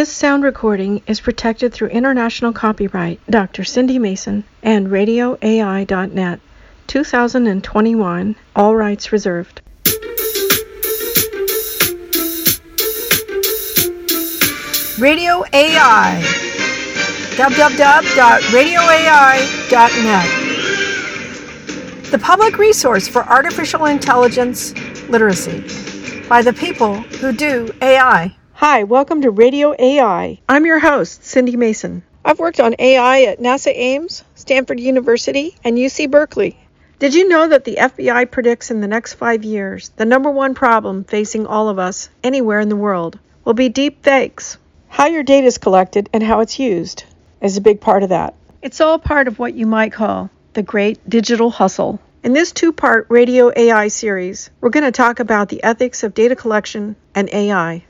This sound recording is protected through international copyright, Dr. Cindy Mason, and RadioAI.net, 2021, all rights reserved. Radio AI. www.radioai.net. The public resource for artificial intelligence literacy by the people who do AI. Hi, welcome to Radio AI. I'm your host, Cindy Mason. I've worked on AI at NASA Ames, Stanford University, and UC Berkeley. Did you know that the FBI predicts in the next five years the number one problem facing all of us anywhere in the world will be deep fakes? How your data is collected and how it's used is a big part of that. It's all part of what you might call the great digital hustle. In this two part radio AI series, we're going to talk about the ethics of data collection and AI.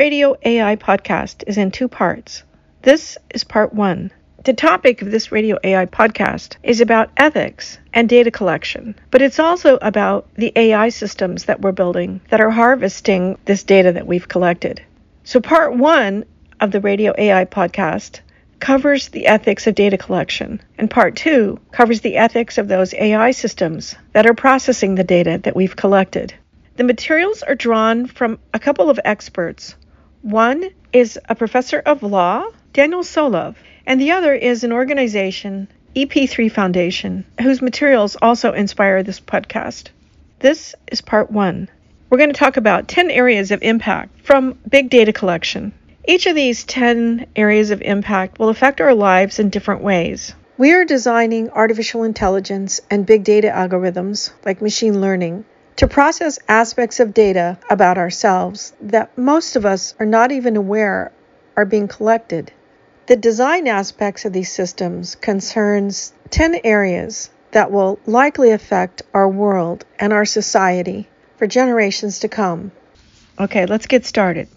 Radio AI podcast is in two parts. This is part one. The topic of this Radio AI podcast is about ethics and data collection, but it's also about the AI systems that we're building that are harvesting this data that we've collected. So, part one of the Radio AI podcast covers the ethics of data collection, and part two covers the ethics of those AI systems that are processing the data that we've collected. The materials are drawn from a couple of experts. One is a professor of law, Daniel Solove, and the other is an organization, EP3 Foundation, whose materials also inspire this podcast. This is part one. We're going to talk about 10 areas of impact from big data collection. Each of these 10 areas of impact will affect our lives in different ways. We are designing artificial intelligence and big data algorithms, like machine learning, to process aspects of data about ourselves that most of us are not even aware are being collected. The design aspects of these systems concerns 10 areas that will likely affect our world and our society for generations to come. Okay, let's get started.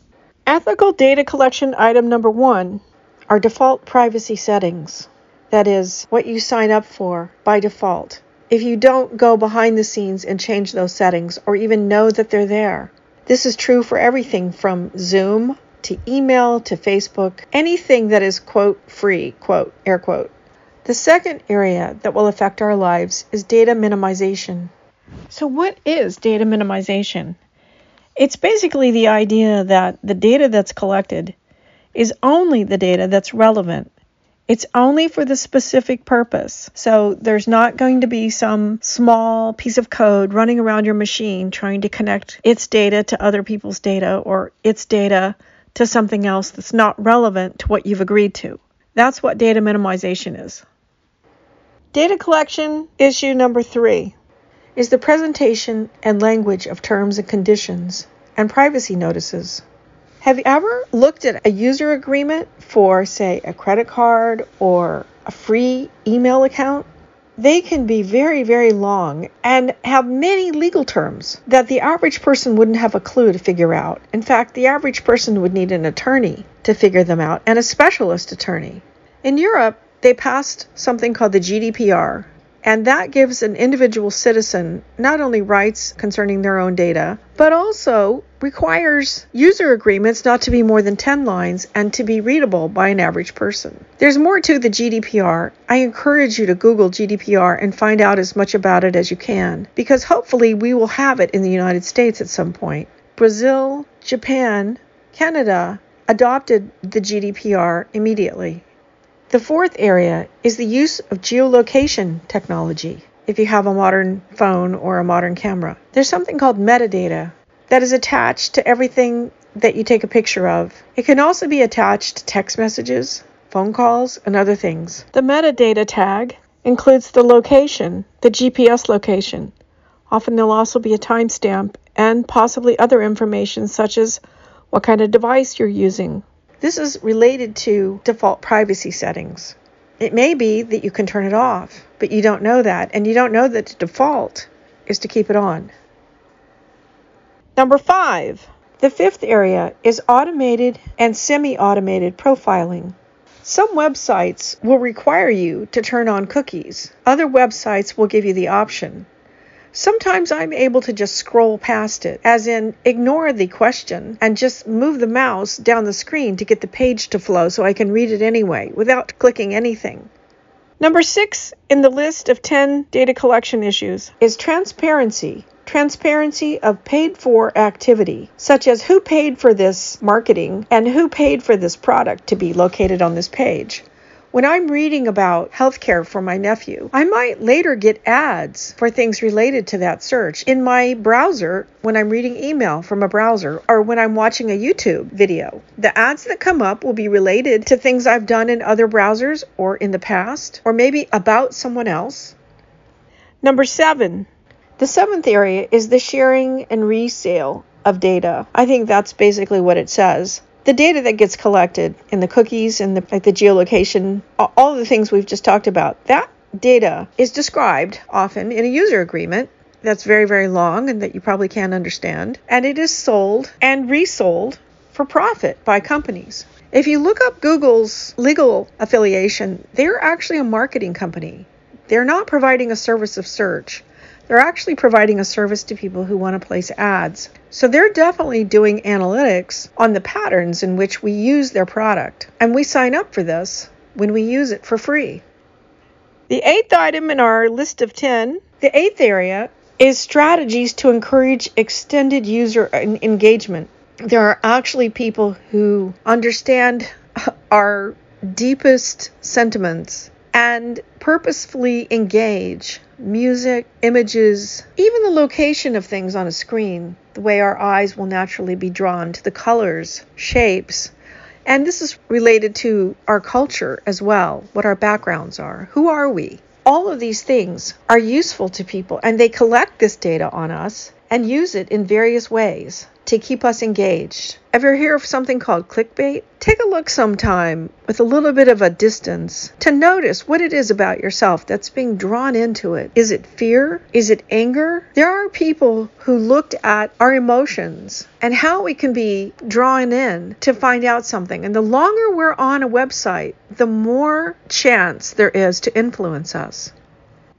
Ethical data collection item number 1 are default privacy settings. That is, what you sign up for by default if you don't go behind the scenes and change those settings or even know that they're there. This is true for everything from Zoom to email to Facebook, anything that is quote free, quote, air quote. The second area that will affect our lives is data minimization. So, what is data minimization? It's basically the idea that the data that's collected is only the data that's relevant it's only for the specific purpose. So there's not going to be some small piece of code running around your machine trying to connect its data to other people's data or its data to something else that's not relevant to what you've agreed to. That's what data minimization is. Data collection issue number three is the presentation and language of terms and conditions and privacy notices. Have you ever looked at a user agreement for, say, a credit card or a free email account? They can be very, very long and have many legal terms that the average person wouldn't have a clue to figure out. In fact, the average person would need an attorney to figure them out and a specialist attorney. In Europe, they passed something called the GDPR, and that gives an individual citizen not only rights concerning their own data, but also requires user agreements not to be more than 10 lines and to be readable by an average person. There's more to the GDPR. I encourage you to Google GDPR and find out as much about it as you can, because hopefully we will have it in the United States at some point. Brazil, Japan, Canada adopted the GDPR immediately. The fourth area is the use of geolocation technology. If you have a modern phone or a modern camera, there's something called metadata that is attached to everything that you take a picture of. It can also be attached to text messages, phone calls, and other things. The metadata tag includes the location, the GPS location. Often there'll also be a timestamp and possibly other information such as what kind of device you're using, this is related to default privacy settings. It may be that you can turn it off, but you don't know that, and you don't know that the default is to keep it on. Number five, The fifth area is automated and semi automated profiling. Some websites will require you to turn on cookies, other websites will give you the option. Sometimes I'm able to just scroll past it, as in ignore the question and just move the mouse down the screen to get the page to flow so I can read it anyway without clicking anything. Number six in the list of 10 data collection issues is transparency. Transparency of paid for activity, such as who paid for this marketing and who paid for this product to be located on this page. When I'm reading about healthcare for my nephew, I might later get ads for things related to that search in my browser when I'm reading email from a browser or when I'm watching a YouTube video. The ads that come up will be related to things I've done in other browsers or in the past, or maybe about someone else. Number seven, the seventh area is the sharing and resale of data. I think that's basically what it says the data that gets collected in the cookies and the, like the geolocation, all the things we've just talked about, that data is described often in a user agreement that's very, very long and that you probably can't understand. And it is sold and resold for profit by companies. If you look up Google's legal affiliation, they're actually a marketing company. They're not providing a service of search. They're actually providing a service to people who want to place ads. So they're definitely doing analytics on the patterns in which we use their product. And we sign up for this when we use it for free. The eighth item in our list of 10, the eighth area, is strategies to encourage extended user engagement. There are actually people who understand our deepest sentiments and purposefully engage music, images, even the location of things on a screen, the way our eyes will naturally be drawn to the colors, shapes. And this is related to our culture as well, what our backgrounds are. Who are we? All of these things are useful to people, and they collect this data on us and use it in various ways to keep us engaged. Ever hear of something called clickbait? Take a look sometime with a little bit of a distance to notice what it is about yourself that's being drawn into it. Is it fear? Is it anger? There are people who looked at our emotions and how we can be drawn in to find out something. And the longer we're on a website, the more chance there is to influence us.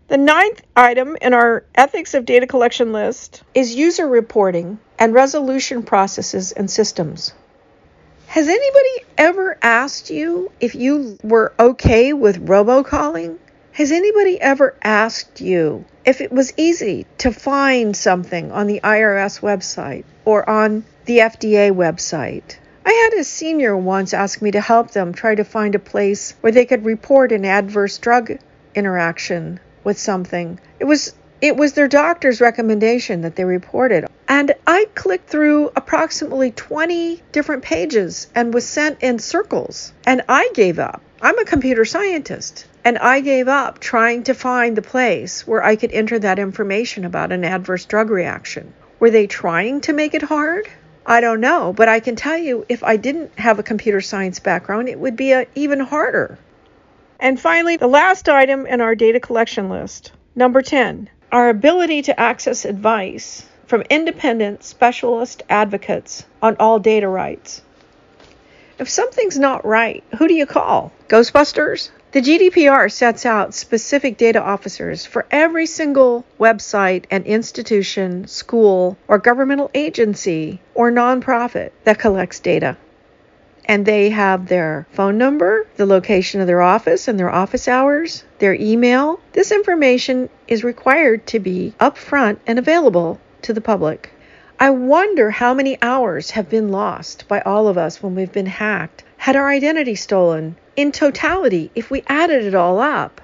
The ninth item in our ethics of data collection list is user reporting and resolution processes and systems. Has anybody ever asked you if you were okay with robocalling? Has anybody ever asked you if it was easy to find something on the IRS website or on the FDA website? I had a senior once ask me to help them try to find a place where they could report an adverse drug interaction with something. It was it was their doctor's recommendation that they reported. And I clicked through approximately 20 different pages and was sent in circles. And I gave up. I'm a computer scientist. And I gave up trying to find the place where I could enter that information about an adverse drug reaction. Were they trying to make it hard? I don't know, but I can tell you if I didn't have a computer science background, it would be a, even harder. And finally, the last item in our data collection list, number 10, our ability to access advice from independent specialist advocates on all data rights. If something's not right, who do you call? Ghostbusters? The GDPR sets out specific data officers for every single website and institution, school, or governmental agency or nonprofit that collects data and they have their phone number, the location of their office and their office hours, their email. This information is required to be upfront and available to the public. I wonder how many hours have been lost by all of us when we've been hacked, had our identity stolen, in totality, if we added it all up.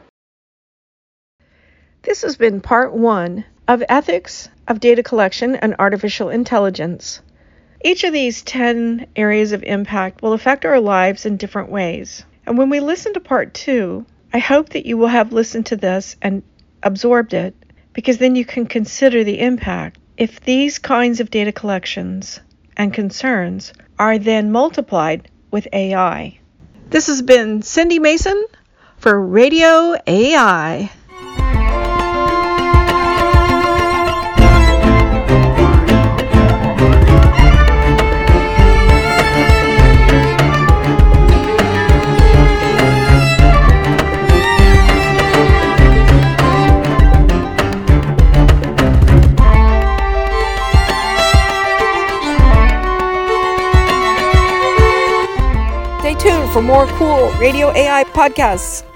This has been part one of Ethics of Data Collection and Artificial Intelligence. Each of these 10 areas of impact will affect our lives in different ways. And when we listen to part two, I hope that you will have listened to this and absorbed it because then you can consider the impact. If these kinds of data collections and concerns are then multiplied with AI. This has been Cindy Mason for Radio AI. More cool Radio AI podcasts.